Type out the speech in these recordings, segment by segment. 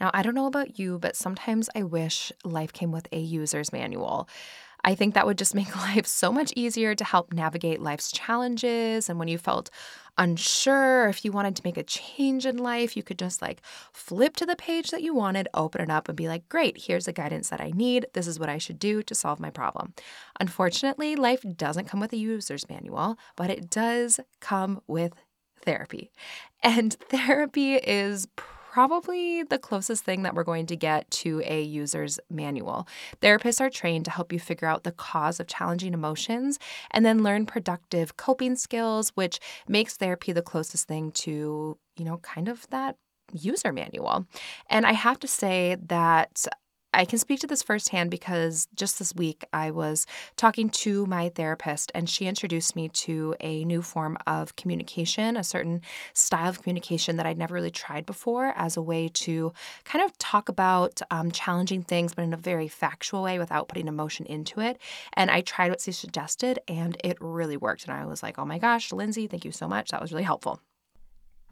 Now, I don't know about you, but sometimes I wish life came with a user's manual. I think that would just make life so much easier to help navigate life's challenges. And when you felt unsure, if you wanted to make a change in life, you could just like flip to the page that you wanted, open it up, and be like, great, here's the guidance that I need. This is what I should do to solve my problem. Unfortunately, life doesn't come with a user's manual, but it does come with therapy. And therapy is probably the closest thing that we're going to get to a user's manual. Therapists are trained to help you figure out the cause of challenging emotions and then learn productive coping skills, which makes therapy the closest thing to, you know, kind of that user manual. And I have to say that I can speak to this firsthand because just this week I was talking to my therapist and she introduced me to a new form of communication, a certain style of communication that I'd never really tried before as a way to kind of talk about um, challenging things, but in a very factual way without putting emotion into it. And I tried what she suggested and it really worked. And I was like, oh my gosh, Lindsay, thank you so much. That was really helpful.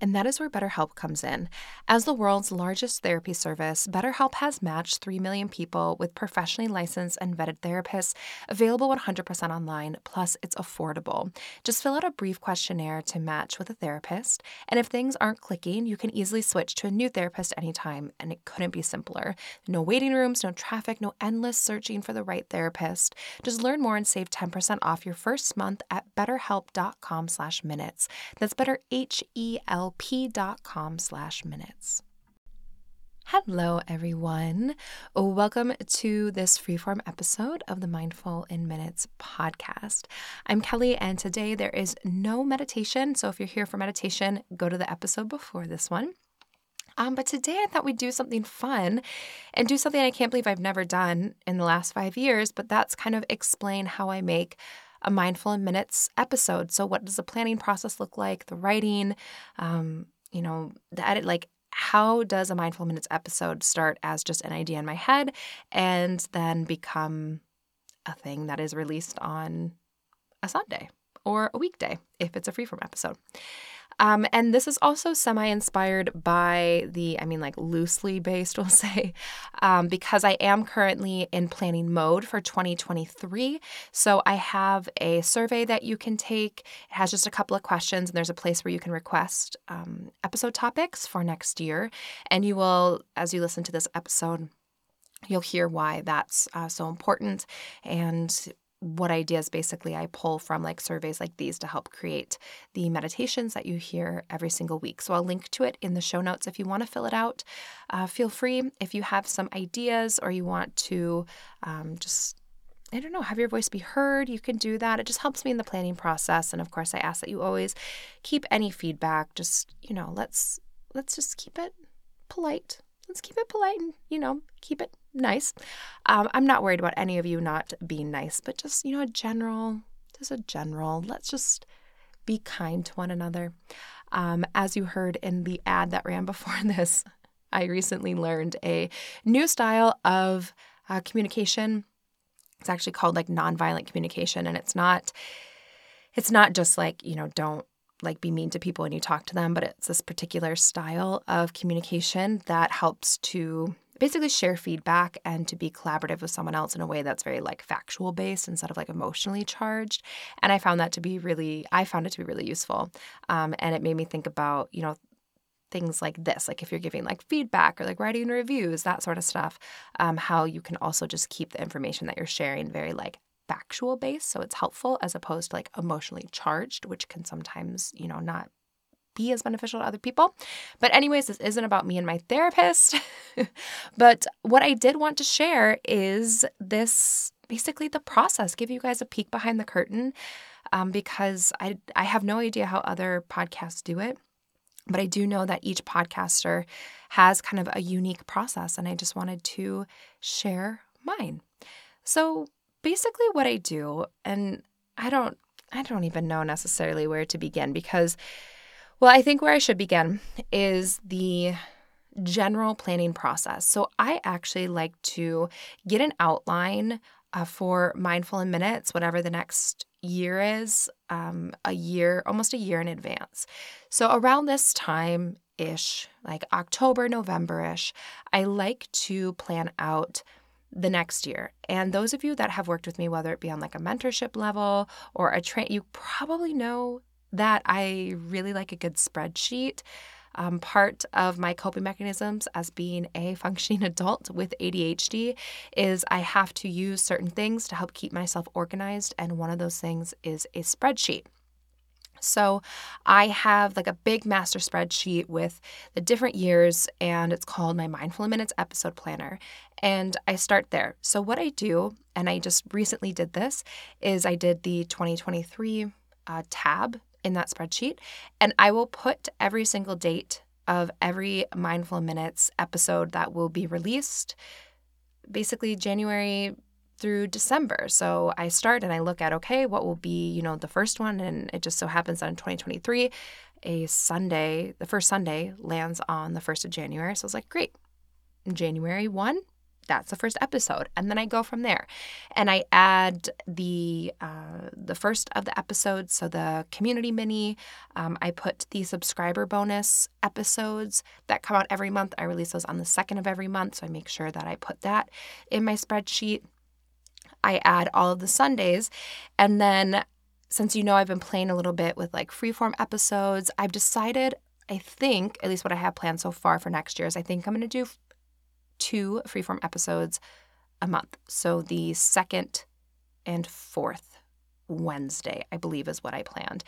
And that is where BetterHelp comes in. As the world's largest therapy service, BetterHelp has matched 3 million people with professionally licensed and vetted therapists, available 100% online, plus it's affordable. Just fill out a brief questionnaire to match with a therapist, and if things aren't clicking, you can easily switch to a new therapist anytime, and it couldn't be simpler. No waiting rooms, no traffic, no endless searching for the right therapist. Just learn more and save 10% off your first month at betterhelp.com/minutes. That's better H E L lp.com slash minutes. Hello, everyone. Welcome to this freeform episode of the Mindful in Minutes podcast. I'm Kelly, and today there is no meditation. So if you're here for meditation, go to the episode before this one. Um, but today I thought we'd do something fun and do something I can't believe I've never done in the last five years, but that's kind of explain how I make a Mindful in Minutes episode. So, what does the planning process look like? The writing, um, you know, the edit, like how does a Mindful Minutes episode start as just an idea in my head and then become a thing that is released on a Sunday or a weekday if it's a freeform episode? Um, and this is also semi inspired by the, I mean, like loosely based, we'll say, um, because I am currently in planning mode for 2023. So I have a survey that you can take. It has just a couple of questions, and there's a place where you can request um, episode topics for next year. And you will, as you listen to this episode, you'll hear why that's uh, so important and what ideas basically I pull from like surveys like these to help create the meditations that you hear every single week. So I'll link to it in the show notes if you want to fill it out. Uh, feel free if you have some ideas or you want to um, just I don't know, have your voice be heard. You can do that. It just helps me in the planning process. And of course, I ask that you always keep any feedback. Just you know, let's let's just keep it polite. Let's keep it polite and you know, keep it nice. Um, I'm not worried about any of you not being nice, but just, you know, a general, just a general, let's just be kind to one another. Um, as you heard in the ad that ran before this, I recently learned a new style of uh, communication. It's actually called like nonviolent communication, and it's not. It's not just like you know, don't like be mean to people when you talk to them, but it's this particular style of communication that helps to basically share feedback and to be collaborative with someone else in a way that's very like factual based instead of like emotionally charged. And i found that to be really i found it to be really useful. Um, and it made me think about you know things like this like if you're giving like feedback or like writing reviews that sort of stuff um, how you can also just keep the information that you're sharing very like factual based so it's helpful as opposed to like emotionally charged which can sometimes you know not be as beneficial to other people. But, anyways, this isn't about me and my therapist. but what I did want to share is this basically the process, give you guys a peek behind the curtain um, because I, I have no idea how other podcasts do it. But I do know that each podcaster has kind of a unique process, and I just wanted to share mine. So basically, what I do, and I don't, I don't even know necessarily where to begin because, well, I think where I should begin is the general planning process. So I actually like to get an outline uh, for mindful in minutes, whatever the next year is, um, a year, almost a year in advance. So around this time ish, like October, November ish, I like to plan out the next year. And those of you that have worked with me, whether it be on like a mentorship level or a train, you probably know that I really like a good spreadsheet. Um, part of my coping mechanisms as being a functioning adult with ADHD is I have to use certain things to help keep myself organized. And one of those things is a spreadsheet. So I have like a big master spreadsheet with the different years, and it's called my Mindful Minutes episode planner. And I start there. So, what I do, and I just recently did this, is I did the 2023 uh, tab in that spreadsheet, and I will put every single date of every Mindful Minutes episode that will be released basically January through December. So I start and I look at okay, what will be, you know, the first one? And it just so happens that in 2023 a Sunday, the first Sunday lands on the 1st of January. So I was like, great. January 1, that's the first episode. And then i go from there. And i add the uh, the first of the episodes so the community mini. Um, i put the subscriber bonus episodes that come out every month. I release those on the second of every month. So i make sure that i put that in my spreadsheet i add all of the sundays and then since you know i've been playing a little bit with like freeform episodes i've decided I think, at least what I have planned so far for next year, is I think I'm going to do two freeform episodes a month. So the second and fourth Wednesday, I believe, is what I planned.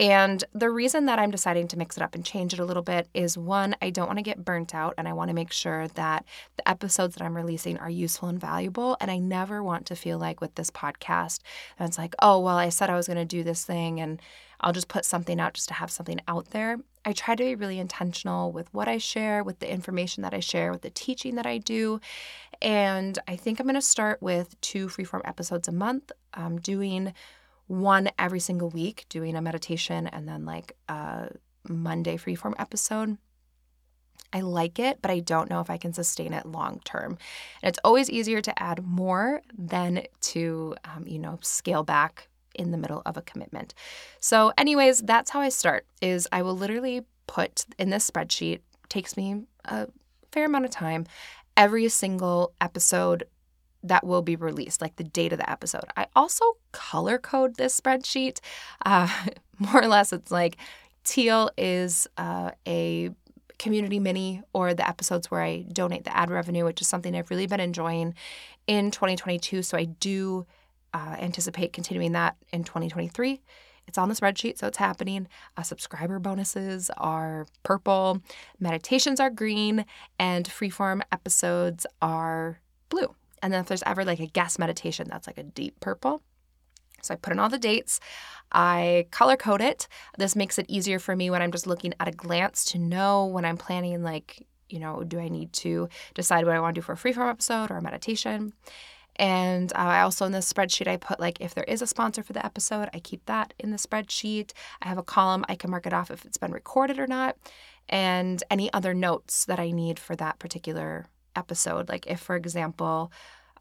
And the reason that I'm deciding to mix it up and change it a little bit is one, I don't want to get burnt out and I want to make sure that the episodes that I'm releasing are useful and valuable. And I never want to feel like with this podcast, it's like, oh, well, I said I was going to do this thing and I'll just put something out just to have something out there. I try to be really intentional with what I share, with the information that I share, with the teaching that I do. And I think I'm going to start with two freeform episodes a month, um, doing one every single week, doing a meditation and then like a Monday freeform episode. I like it, but I don't know if I can sustain it long term. And it's always easier to add more than to, um, you know, scale back in the middle of a commitment. So, anyways, that's how I start. Is I will literally put in this spreadsheet. Takes me a fair amount of time. Every single episode that will be released, like the date of the episode. I also color code this spreadsheet. Uh, more or less, it's like teal is uh, a community mini or the episodes where I donate the ad revenue, which is something I've really been enjoying in 2022. So I do uh, anticipate continuing that in 2023. It's on the spreadsheet, so it's happening. Uh, subscriber bonuses are purple, meditations are green, and freeform episodes are blue. And then if there's ever like a guest meditation, that's like a deep purple. So I put in all the dates. I color code it. This makes it easier for me when I'm just looking at a glance to know when I'm planning, like, you know, do I need to decide what I want to do for a freeform episode or a meditation? And uh, I also in the spreadsheet, I put like if there is a sponsor for the episode, I keep that in the spreadsheet. I have a column I can mark it off if it's been recorded or not, and any other notes that I need for that particular episode. Like if, for example,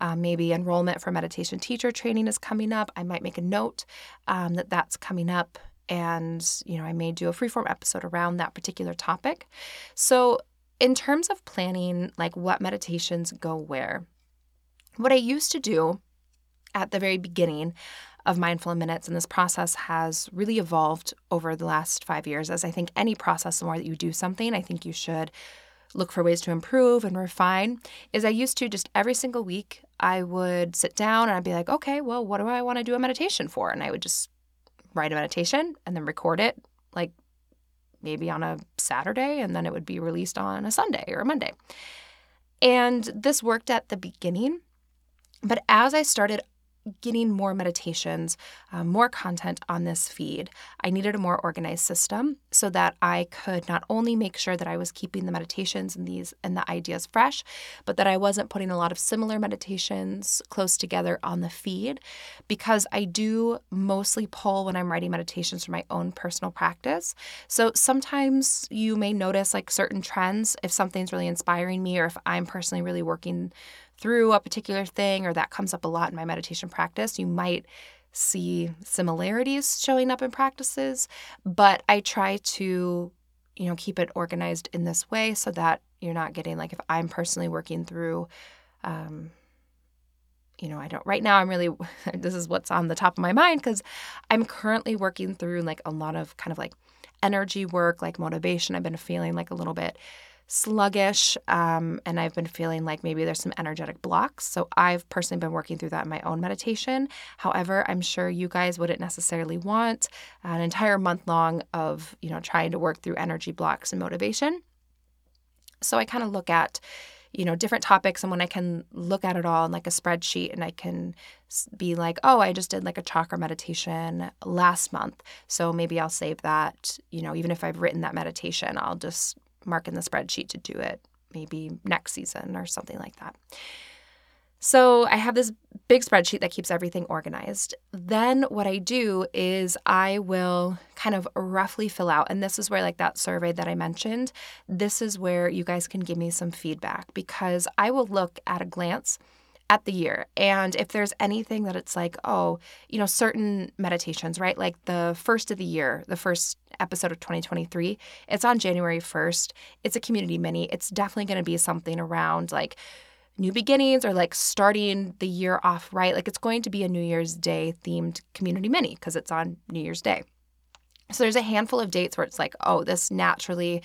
uh, maybe enrollment for meditation teacher training is coming up, I might make a note um, that that's coming up. And, you know, I may do a freeform episode around that particular topic. So, in terms of planning, like what meditations go where, what I used to do at the very beginning of Mindful Minutes, and this process has really evolved over the last five years. As I think any process, the more that you do something, I think you should look for ways to improve and refine. Is I used to just every single week, I would sit down and I'd be like, okay, well, what do I want to do a meditation for? And I would just write a meditation and then record it, like maybe on a Saturday, and then it would be released on a Sunday or a Monday. And this worked at the beginning but as I started getting more meditations, uh, more content on this feed, I needed a more organized system so that I could not only make sure that I was keeping the meditations and these and the ideas fresh, but that I wasn't putting a lot of similar meditations close together on the feed because I do mostly pull when I'm writing meditations for my own personal practice. So sometimes you may notice like certain trends if something's really inspiring me or if I'm personally really working through a particular thing or that comes up a lot in my meditation practice, you might see similarities showing up in practices, but I try to, you know, keep it organized in this way so that you're not getting like if I'm personally working through um you know, I don't right now I'm really this is what's on the top of my mind cuz I'm currently working through like a lot of kind of like energy work, like motivation. I've been feeling like a little bit sluggish um, and I've been feeling like maybe there's some energetic blocks. So I've personally been working through that in my own meditation. However, I'm sure you guys wouldn't necessarily want an entire month long of, you know, trying to work through energy blocks and motivation. So I kind of look at, you know, different topics and when I can look at it all in like a spreadsheet and I can be like, oh, I just did like a chakra meditation last month. So maybe I'll save that, you know, even if I've written that meditation, I'll just mark in the spreadsheet to do it maybe next season or something like that. So I have this big spreadsheet that keeps everything organized. Then what I do is I will kind of roughly fill out and this is where like that survey that I mentioned, this is where you guys can give me some feedback because I will look at a glance at the year. And if there's anything that it's like, oh, you know, certain meditations, right? Like the first of the year, the first episode of 2023, it's on January 1st. It's a community mini. It's definitely going to be something around like new beginnings or like starting the year off right. Like it's going to be a New Year's Day themed community mini because it's on New Year's Day. So there's a handful of dates where it's like, oh, this naturally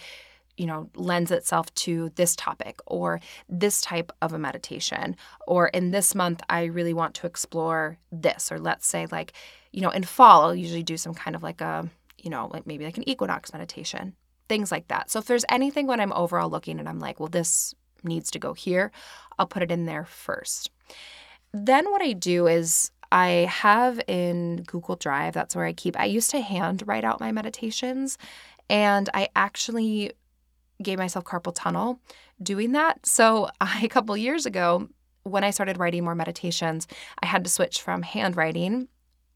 you know lends itself to this topic or this type of a meditation or in this month i really want to explore this or let's say like you know in fall i'll usually do some kind of like a you know like maybe like an equinox meditation things like that so if there's anything when i'm overall looking and i'm like well this needs to go here i'll put it in there first then what i do is I have in Google Drive, that's where I keep. I used to hand write out my meditations, and I actually gave myself carpal tunnel doing that. So, I, a couple years ago, when I started writing more meditations, I had to switch from handwriting.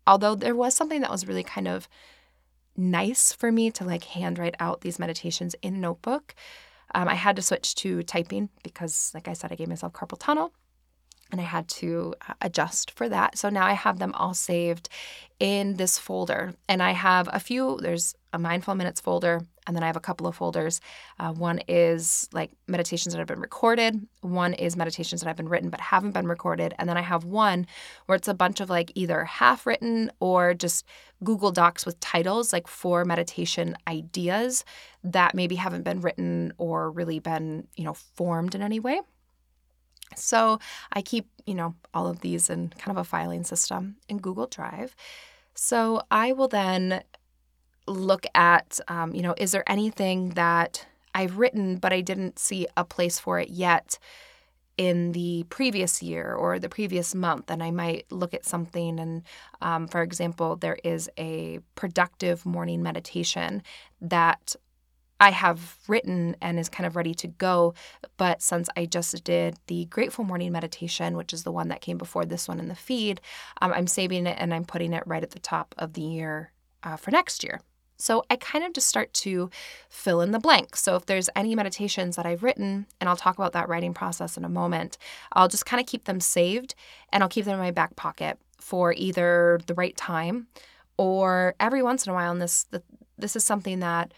Although there was something that was really kind of nice for me to like handwrite out these meditations in notebook. Um, I had to switch to typing because, like I said, I gave myself carpal tunnel and I had to uh, adjust for that. So now I have them all saved in this folder. And I have a few, there's a mindful minutes folder, and then I have a couple of folders. Uh, one is like meditations that have been recorded, one is meditations that have been written but haven't been recorded. And then I have one where it's a bunch of like either half written or just Google Docs with titles, like for meditation ideas that maybe haven't been written or really been, you know, formed in any way. So I keep, you know, all of these in kind of a filing system in Google Drive. So I will then look at, um, you know, is there anything that I've written but I didn't see a place for it yet in the previous year or the previous month? And I might look at something. And um, for example, there is a productive morning meditation that I have written and is kind of ready to go. But since I just did the Grateful Morning Meditation, which is the one that came before this one in the feed, um, I'm saving it and I'm putting it right at the top of the year uh, for next year. So I kind of just start to fill in the blanks. So if there's any meditations that I've written, and I'll talk about that writing process in a moment, I'll just kind of keep them saved and I'll keep them in my back pocket for either the right time or every once in a while. And this this is something that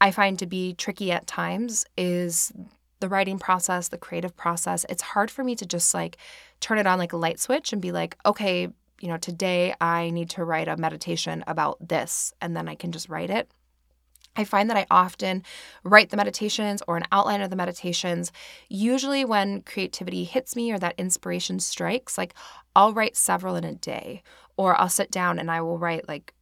I find to be tricky at times is the writing process, the creative process. It's hard for me to just like turn it on like a light switch and be like, okay, you know, today I need to write a meditation about this, and then I can just write it. I find that I often write the meditations or an outline of the meditations. Usually, when creativity hits me or that inspiration strikes, like I'll write several in a day, or I'll sit down and I will write like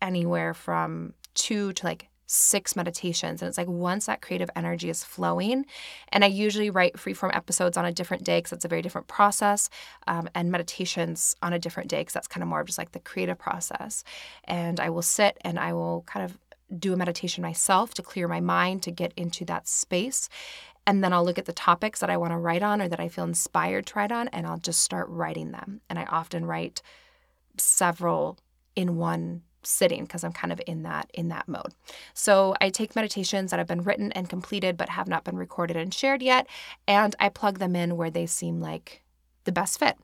anywhere from two to like six meditations. And it's like once that creative energy is flowing, and I usually write freeform episodes on a different day because it's a very different process, um, and meditations on a different day because that's kind of more of just like the creative process. And I will sit and I will kind of do a meditation myself to clear my mind to get into that space. And then I'll look at the topics that I want to write on or that I feel inspired to write on, and I'll just start writing them. And I often write several in one sitting because I'm kind of in that in that mode. So I take meditations that have been written and completed but have not been recorded and shared yet and I plug them in where they seem like the best fit.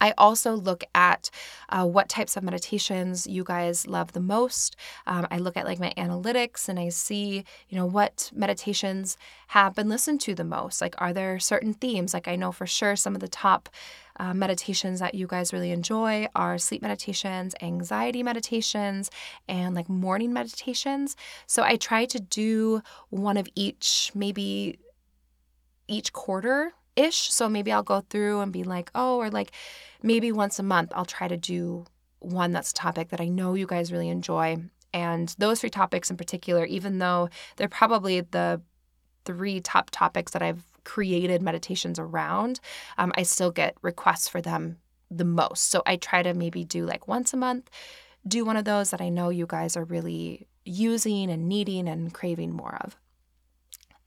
I also look at uh, what types of meditations you guys love the most. Um, I look at like my analytics and I see, you know, what meditations have been listened to the most. Like, are there certain themes? Like, I know for sure some of the top uh, meditations that you guys really enjoy are sleep meditations, anxiety meditations, and like morning meditations. So I try to do one of each, maybe each quarter ish. So maybe I'll go through and be like, oh, or like maybe once a month I'll try to do one that's a topic that I know you guys really enjoy. And those three topics in particular, even though they're probably the three top topics that I've created meditations around, um, I still get requests for them the most. So I try to maybe do like once a month, do one of those that I know you guys are really using and needing and craving more of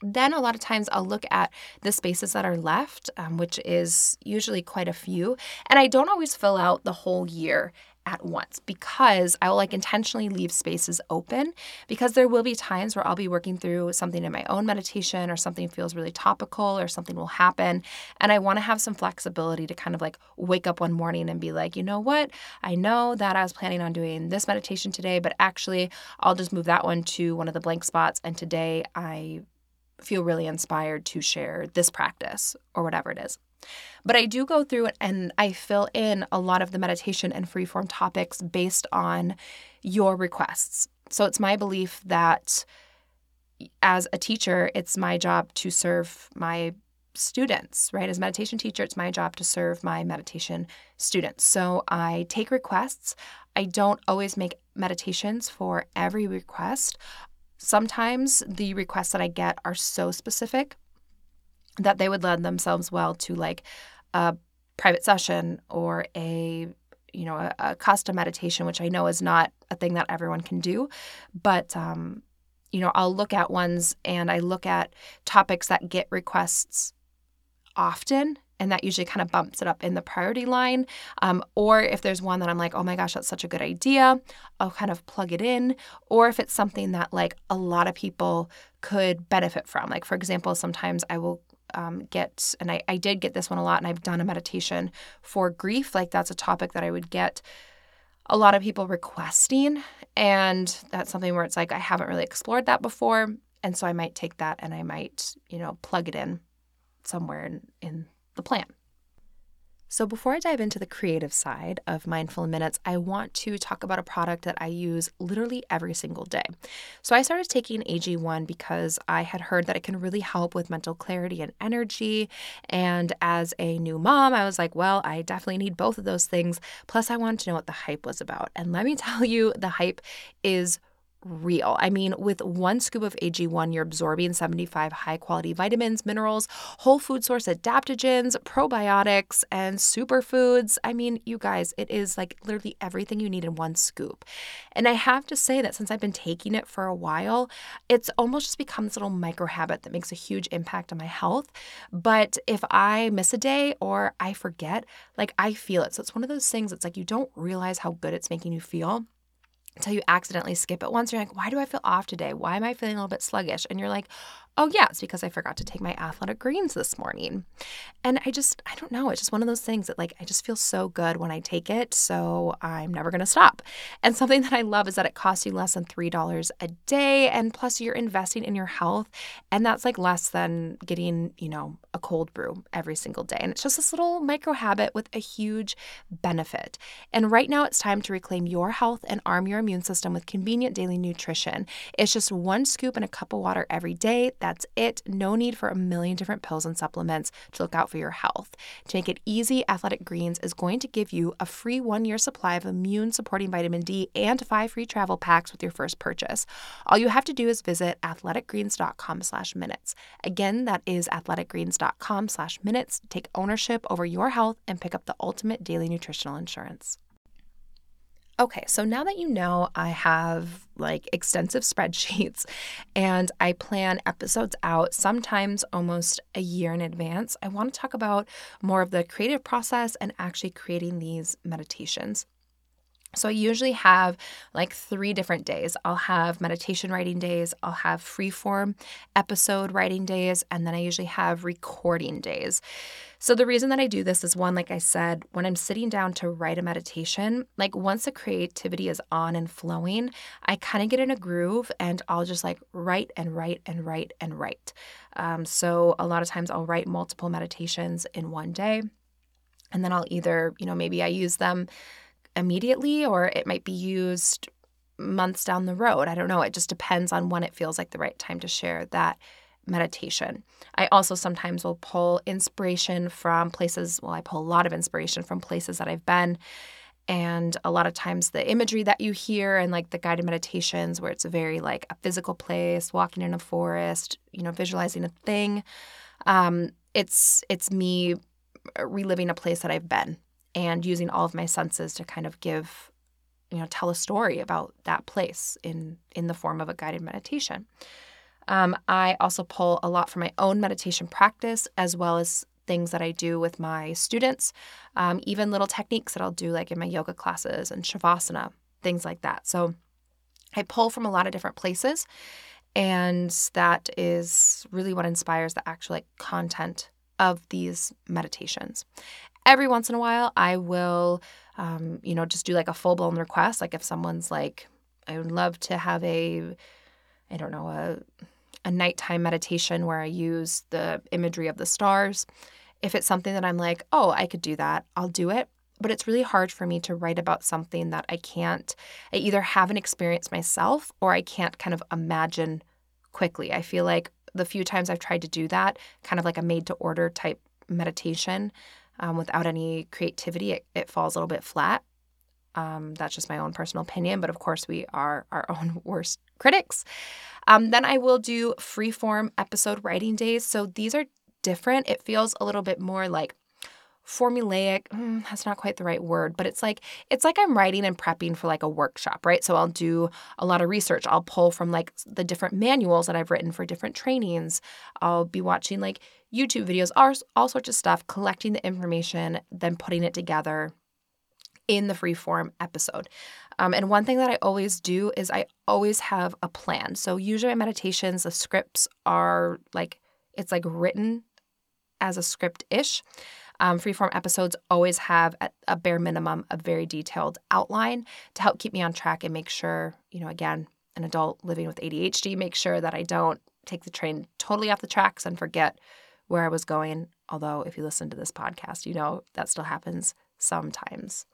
then a lot of times I'll look at the spaces that are left, um, which is usually quite a few. And I don't always fill out the whole year at once because I will like intentionally leave spaces open because there will be times where I'll be working through something in my own meditation or something feels really topical or something will happen. And I want to have some flexibility to kind of like wake up one morning and be like, you know what? I know that I was planning on doing this meditation today, but actually I'll just move that one to one of the blank spots. And today I feel really inspired to share this practice or whatever it is. But I do go through and I fill in a lot of the meditation and freeform topics based on your requests. So it's my belief that as a teacher, it's my job to serve my students, right? As a meditation teacher, it's my job to serve my meditation students. So I take requests. I don't always make meditations for every request. Sometimes the requests that I get are so specific that they would lend themselves well to like a private session or a you know a, a custom meditation which i know is not a thing that everyone can do but um, you know i'll look at ones and i look at topics that get requests often and that usually kind of bumps it up in the priority line. Um, or if there's one that I'm like, oh my gosh, that's such a good idea, I'll kind of plug it in. Or if it's something that like a lot of people could benefit from. Like, for example, sometimes I will um, get, and I, I did get this one a lot, and I've done a meditation for grief. Like, that's a topic that I would get a lot of people requesting. And that's something where it's like, I haven't really explored that before. And so I might take that and I might, you know, plug it in somewhere in, in the plan. So, before I dive into the creative side of Mindful Minutes, I want to talk about a product that I use literally every single day. So, I started taking AG1 because I had heard that it can really help with mental clarity and energy. And as a new mom, I was like, well, I definitely need both of those things. Plus, I wanted to know what the hype was about. And let me tell you, the hype is real. I mean, with one scoop of AG1, you're absorbing 75 high quality vitamins, minerals, whole food source adaptogens, probiotics, and superfoods. I mean, you guys, it is like literally everything you need in one scoop. And I have to say that since I've been taking it for a while, it's almost just become this little micro habit that makes a huge impact on my health. But if I miss a day or I forget, like I feel it. So it's one of those things, it's like you don't realize how good it's making you feel until you accidentally skip it once. You're like, why do I feel off today? Why am I feeling a little bit sluggish? And you're like, oh, yeah, it's because I forgot to take my athletic greens this morning. And I just, I don't know. It's just one of those things that, like, I just feel so good when I take it. So I'm never going to stop. And something that I love is that it costs you less than $3 a day. And plus, you're investing in your health. And that's like less than getting, you know, a cold brew every single day. And it's just this little micro habit with a huge benefit. And right now, it's time to reclaim your health and arm your immune system with convenient daily nutrition. It's just one scoop in a cup of water every day. That That's it. No need for a million different pills and supplements to look out for your health. To make it easy, Athletic Greens is going to give you a free one year supply of immune supporting vitamin D and five free travel packs with your first purchase. All you have to do is visit athleticgreens.com slash minutes. Again, that is athleticgreens.com slash minutes. Take ownership over your health and pick up the ultimate daily nutritional insurance. Okay, so now that you know I have like extensive spreadsheets and I plan episodes out sometimes almost a year in advance, I want to talk about more of the creative process and actually creating these meditations. So I usually have like three different days. I'll have meditation writing days, I'll have freeform episode writing days, and then I usually have recording days. So the reason that I do this is one, like I said, when I'm sitting down to write a meditation, like once the creativity is on and flowing, I kind of get in a groove and I'll just like write and write and write and write. Um, so a lot of times I'll write multiple meditations in one day. And then I'll either, you know, maybe I use them immediately or it might be used months down the road. I don't know. It just depends on when it feels like the right time to share that meditation. I also sometimes will pull inspiration from places, well, I pull a lot of inspiration from places that I've been. And a lot of times the imagery that you hear and like the guided meditations where it's very like a physical place, walking in a forest, you know, visualizing a thing. Um, it's it's me reliving a place that I've been and using all of my senses to kind of give you know tell a story about that place in in the form of a guided meditation. Um, i also pull a lot from my own meditation practice as well as things that i do with my students um, even little techniques that i'll do like in my yoga classes and shavasana things like that. So i pull from a lot of different places and that is really what inspires the actual like content of these meditations every once in a while, I will, um, you know, just do like a full blown request. Like if someone's like, I would love to have a, I don't know, a, a nighttime meditation where I use the imagery of the stars. If it's something that I'm like, oh, I could do that, I'll do it. But it's really hard for me to write about something that I can't, I either haven't experienced myself or I can't kind of imagine quickly. I feel like the few times I've tried to do that, kind of like a made to order type meditation, um, without any creativity, it, it, falls a little bit flat. Um, that's just my own personal opinion, but of course, we are our own worst critics. Um, then I will do freeform episode writing days. So these are different. It feels a little bit more like formulaic mm, that's not quite the right word but it's like it's like i'm writing and prepping for like a workshop right so i'll do a lot of research i'll pull from like the different manuals that i've written for different trainings i'll be watching like youtube videos all, all sorts of stuff collecting the information then putting it together in the free form episode. Um, and one thing that I always do is I always have a plan. So usually my meditations, the scripts are like, it's like written as a script ish. Um, freeform episodes always have at a bare minimum a very detailed outline to help keep me on track and make sure, you know, again, an adult living with ADHD, make sure that I don't take the train totally off the tracks and forget where I was going. Although, if you listen to this podcast, you know that still happens sometimes.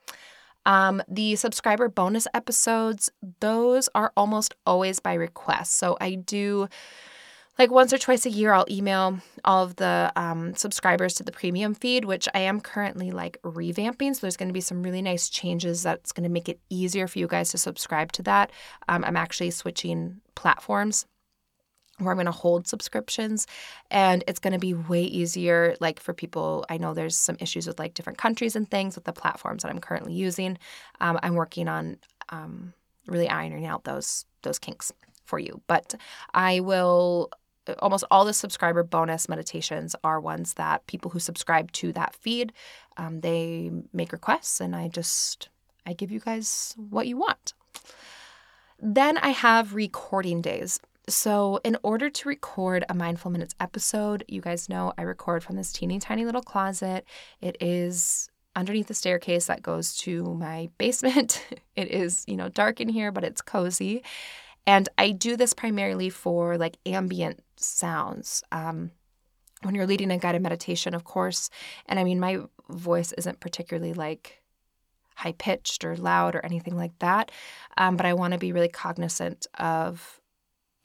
Um, the subscriber bonus episodes, those are almost always by request. So I do like once or twice a year i'll email all of the um, subscribers to the premium feed which i am currently like revamping. So there's going to be some really nice changes that's going to make it easier for you guys to subscribe to that. Um, i'm actually switching platforms where i'm going to hold subscriptions and it's going to be way easier like for people i know there's some issues with like different countries and things with the platforms that i'm currently using. Um, i'm working on um, really ironing out those those kinks for you. But i will almost all the subscriber bonus meditations are ones that people who subscribe to that feed um, they make requests and i just i give you guys what you want. Then i have recording days. So in order to record a mindful minutes episode you guys know i record from this teeny tiny little closet. It is underneath the staircase that goes to my basement. It is you know dark in here but it's cozy and I do this primarily for like ambient sounds. Um, when you're leading a guided meditation, of course, and I mean, my voice isn't particularly like high pitched or loud or anything like that, um, but I want to be really cognizant of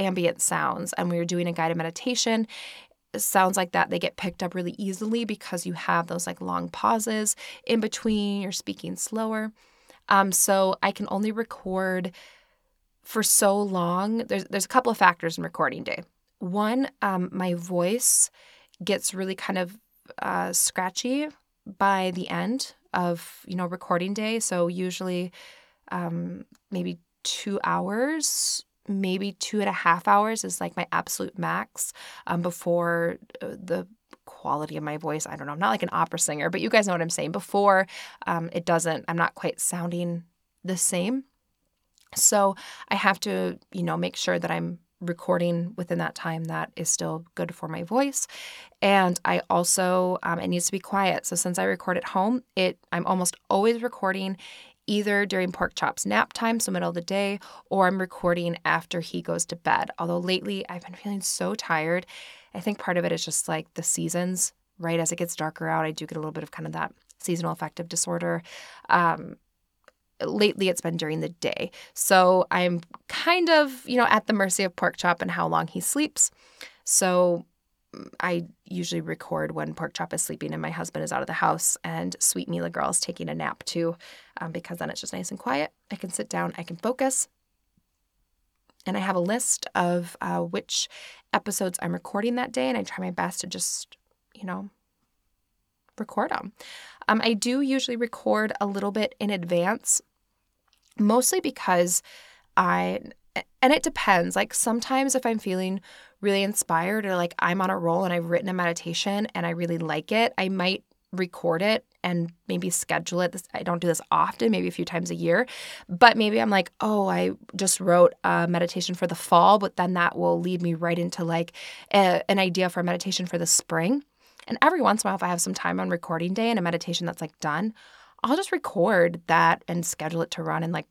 ambient sounds and we were doing a guided meditation sounds like that they get picked up really easily because you have those like long pauses in between you're speaking slower um, so i can only record for so long there's there's a couple of factors in recording day. One um, my voice gets really kind of uh, scratchy by the end of you know recording day. So usually um, maybe two hours maybe two and a half hours is like my absolute max. Um, before uh, the quality of my voice i don't know i'm not like an opera singer but you guys know what i'm saying. Before um, it doesn't i'm not quite sounding the same so i have to you know make sure that i'm recording within that time that is still good for my voice and i also um, it needs to be quiet so since i record at home it i'm almost always recording either during pork chop's nap time, so middle of the day, or I'm recording after he goes to bed. Although lately I've been feeling so tired. I think part of it is just like the seasons, right? As it gets darker out, I do get a little bit of kind of that seasonal affective disorder. Um, lately it's been during the day. So I'm kind of, you know, at the mercy of pork chop and how long he sleeps. So I usually record when Pork Chop is sleeping and my husband is out of the house, and Sweet Mila Girl is taking a nap too, um, because then it's just nice and quiet. I can sit down, I can focus. And I have a list of uh, which episodes I'm recording that day, and I try my best to just, you know, record them. Um, I do usually record a little bit in advance, mostly because I, and it depends. Like sometimes if I'm feeling really inspired or like I'm on a roll and I've written a meditation and I really like it, I might record it and maybe schedule it. I don't do this often, maybe a few times a year, but maybe I'm like, oh, I just wrote a meditation for the fall, but then that will lead me right into like a, an idea for a meditation for the spring. And every once in a while, if I have some time on recording day and a meditation that's like done, I'll just record that and schedule it to run in like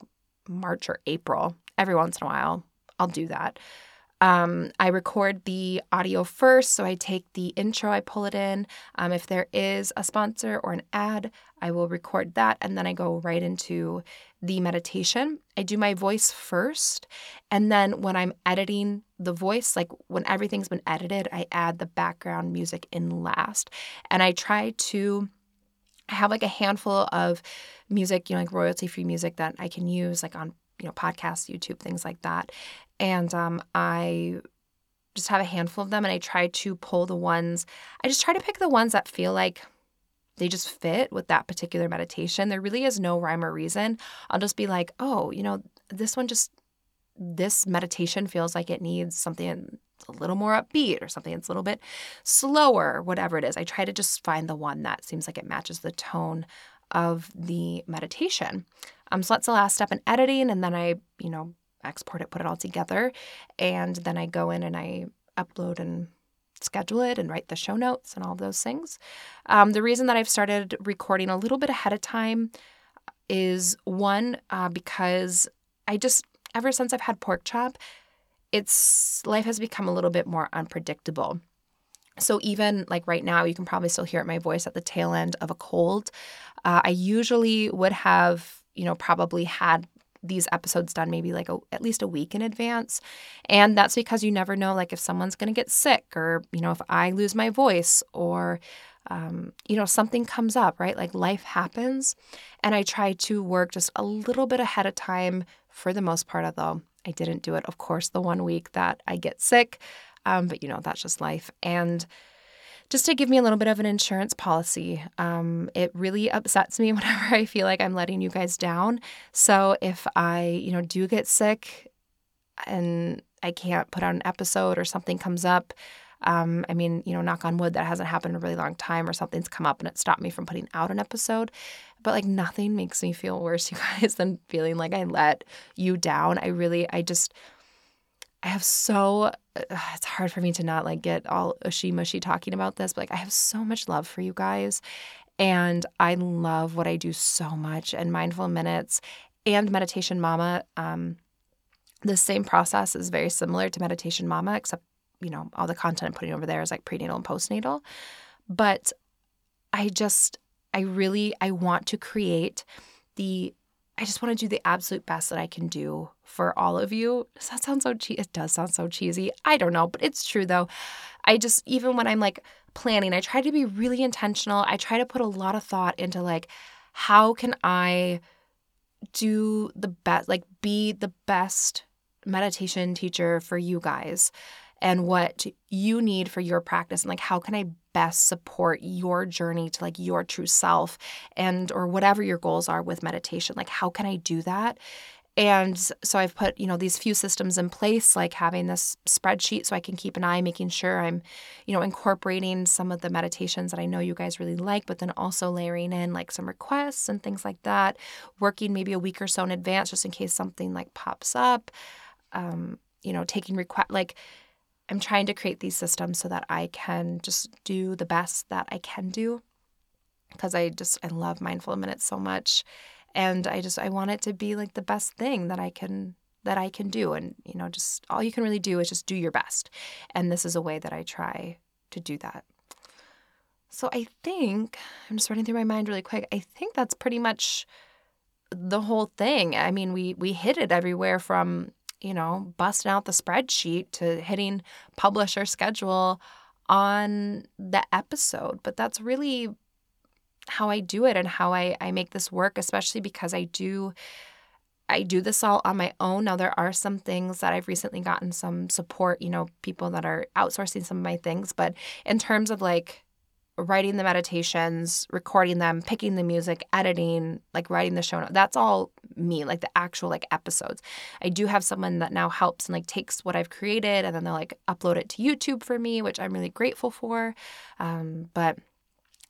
March or April. Every once in a while, I'll do that. Um, I record the audio first, so I take the intro, I pull it in. Um, if there is a sponsor or an ad, I will record that, and then I go right into the meditation. I do my voice first, and then when I'm editing the voice, like when everything's been edited, I add the background music in last. And I try to have like a handful of music, you know, like royalty free music that I can use, like on you know podcasts youtube things like that. And um, i just have a handful of them and i try to pull the ones i just try to pick the ones that feel like they just fit with that particular meditation. There really is no rhyme or reason. I'll just be like oh you know this one just this meditation feels like it needs something a little more upbeat or something that's a little bit slower, whatever it is. I try to just find the one that seems like it matches the tone of the meditation. Um, so that's the last step in editing, and then I, you know, export it, put it all together, and then I go in and I upload and schedule it and write the show notes and all those things. Um, the reason that I've started recording a little bit ahead of time is one uh, because I just ever since I've had pork chop, it's life has become a little bit more unpredictable. So even like right now, you can probably still hear my voice at the tail end of a cold. Uh, I usually would have, you know, probably had these episodes done maybe like a, at least a week in advance. And that's because you never know, like if someone's going to get sick or, you know, if I lose my voice or, um, you know, something comes up, right? Like life happens. And I try to work just a little bit ahead of time for the most part, although I didn't do it, of course, the one week that I get sick. Um, but, you know, that's just life. And just to give me a little bit of an insurance policy. Um, it really upsets me whenever I feel like I'm letting you guys down. So if I, you know, do get sick and I can't put out an episode or something comes up, um, I mean, you know, knock on wood, that hasn't happened in a really long time or something's come up and it stopped me from putting out an episode. But like nothing makes me feel worse, you guys, than feeling like I let you down. I really, I just, I have so uh, it's hard for me to not like get all ushy mushy talking about this, but like I have so much love for you guys. And I love what I do so much. And mindful minutes and meditation mama, um, the same process is very similar to meditation mama, except you know, all the content I'm putting over there is like prenatal and postnatal. But I just I really I want to create the I just want to do the absolute best that I can do for all of you. Does that sound so cheesy? It does sound so cheesy. I don't know, but it's true though. I just, even when I'm like planning, I try to be really intentional. I try to put a lot of thought into like, how can I do the best, like be the best meditation teacher for you guys and what you need for your practice and like how can I best support your journey to like your true self and or whatever your goals are with meditation like how can I do that and so I've put, you know, these few systems in place, like having this spreadsheet so I can keep an eye, making sure I'm, you know, incorporating some of the meditations that I know you guys really like, but then also layering in like some requests and things like that, working maybe a week or so in advance just in case something like pops up. Um, you know, taking request like I'm trying to create these systems so that I can just do the best that I can do because I just I love mindful minutes so much and I just I want it to be like the best thing that I can that I can do and you know just all you can really do is just do your best and this is a way that I try to do that. So I think I'm just running through my mind really quick. I think that's pretty much the whole thing. I mean, we we hit it everywhere from, you know, busting out the spreadsheet to hitting publish or schedule on the episode, but that's really how I do it and how I, I make this work, especially because I do I do this all on my own. Now there are some things that I've recently gotten some support, you know, people that are outsourcing some of my things, but in terms of like writing the meditations, recording them, picking the music, editing, like writing the show notes, that's all me, like the actual like episodes. I do have someone that now helps and like takes what I've created and then they'll like upload it to YouTube for me, which I'm really grateful for. Um, but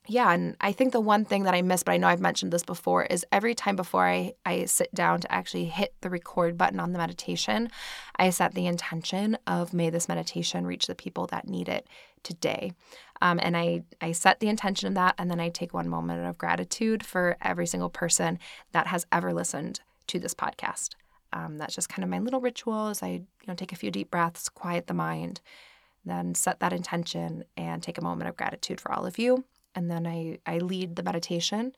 yeah, and I think the one thing that I miss, but I know I've mentioned this before, is every time before I, I sit down to actually hit the record button on the meditation, I set the intention of may this meditation reach the people that need it today. Um, and I, I set the intention of that, and then I take one moment of gratitude for every single person that has ever listened to this podcast. Um, that's just kind of my little ritual as I you know take a few deep breaths, quiet the mind, then set that intention and take a moment of gratitude for all of you and then I, I lead the meditation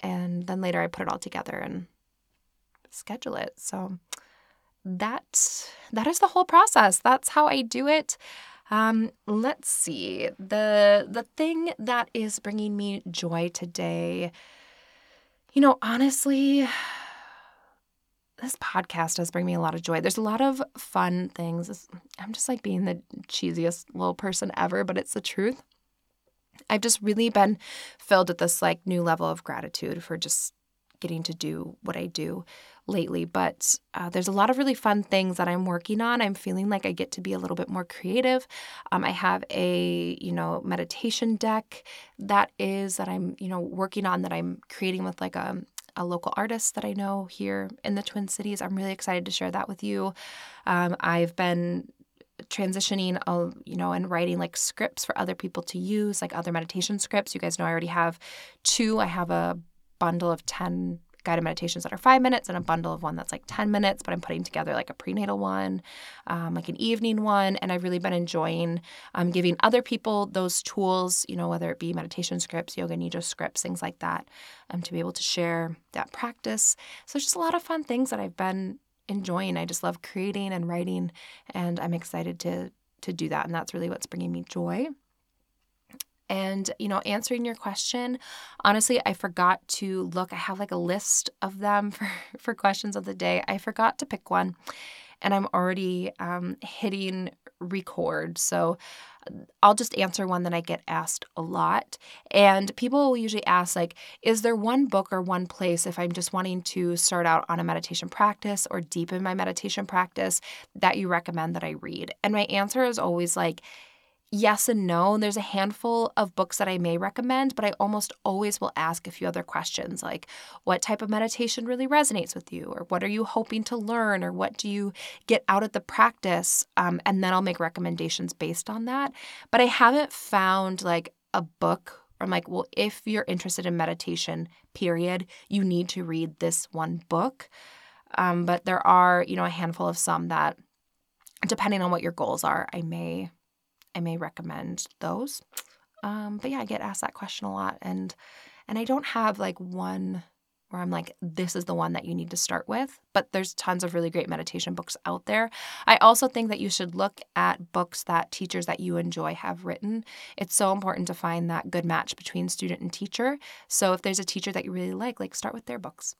and then later I put it all together and schedule it. So that that is the whole process. That's how I do it. Um, let's see the the thing that is bringing me joy today. You know, honestly, this podcast does bring me a lot of joy. There's a lot of fun things. I'm just like being the cheesiest little person ever, but it's the truth. I've just really been filled with this like new level of gratitude for just getting to do what I do lately. But uh, there's a lot of really fun things that I'm working on. I'm feeling like I get to be a little bit more creative. Um, I have a you know meditation deck that is that I'm you know working on that I'm creating with like a a local artist that I know here in the Twin Cities. I'm really excited to share that with you. Um, I've been transitioning, you know, and writing like scripts for other people to use, like other meditation scripts. You guys know I already have two. I have a bundle of 10 guided meditations that are five minutes and a bundle of one that's like 10 minutes, but I'm putting together like a prenatal one, um, like an evening one. And I've really been enjoying um, giving other people those tools, you know, whether it be meditation scripts, yoga nidra scripts, things like that, um, to be able to share that practice. So it's just a lot of fun things that I've been enjoying. I just love creating and writing, and I'm excited to to do that. And that's really what's bringing me joy. And, you know, answering your question, honestly, I forgot to look. I have like a list of them for, for questions of the day. I forgot to pick one, and I'm already um, hitting record. So I'll just answer one that I get asked a lot. And people will usually ask, like, is there one book or one place if I'm just wanting to start out on a meditation practice or deepen my meditation practice that you recommend that I read? And my answer is always like, yes and no. And There's a handful of books that I may recommend, but I almost always will ask a few other questions like what type of meditation really resonates with you, or what are you hoping to learn, or what do you get out of the practice? Um, and then I'll make recommendations based on that. But I haven't found like a book. I'm like, well, if you're interested in meditation, period, you need to read this one book. Um, but there are, you know, a handful of some that, depending on what your goals are, I may I may recommend those. Um, but yeah, I get asked that question a lot, and and I don't have like one where I'm like, this is the one that you need to start with. But there's tons of really great meditation books out there. I also think that you should look at books that teachers that you enjoy have written. It's so important to find that good match between student and teacher. So if there's a teacher that you really like, like start with their books.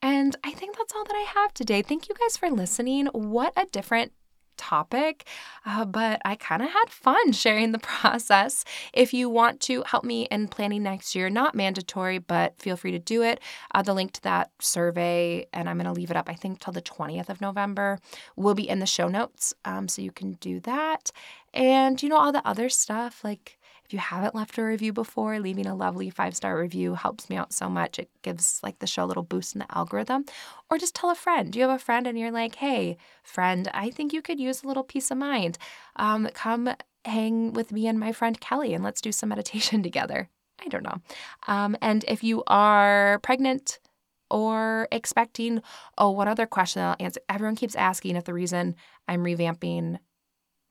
And I think that's all that I have today. Thank you guys for listening. What a different topic, uh, but I kind of had fun sharing the process. If you want to help me in planning next year, not mandatory, but feel free to do it. Uh, the link to that survey, and I'm going to leave it up, I think, till the 20th of November, will be in the show notes. Um, so you can do that. And, you know, all the other stuff like if you haven't left a review before, leaving a lovely five star review helps me out so much. It gives like the show a little boost in the algorithm. Or just tell a friend. You have a friend and you're like, hey, friend, I think you could use a little peace of mind. Um, come hang with me and my friend Kelly and let's do some meditation together. I don't know. Um, and if you are pregnant, or expecting, oh, one other question I'll answer. Everyone keeps asking if the reason I'm revamping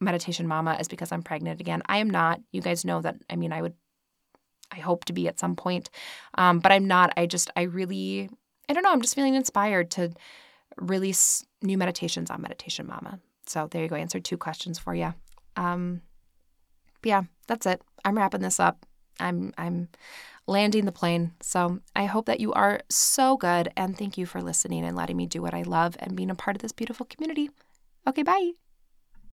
meditation mama is because I'm pregnant again. I am not. You guys know that. I mean, I would, I hope to be at some point, um, but I'm not. I just, I really, I don't know. I'm just feeling inspired to release new meditations on Meditation Mama. So there you go. Answered two questions for you. Um, yeah, that's it. I'm wrapping this up. I'm, I'm landing the plane. So I hope that you are so good. And thank you for listening and letting me do what I love and being a part of this beautiful community. Okay, bye.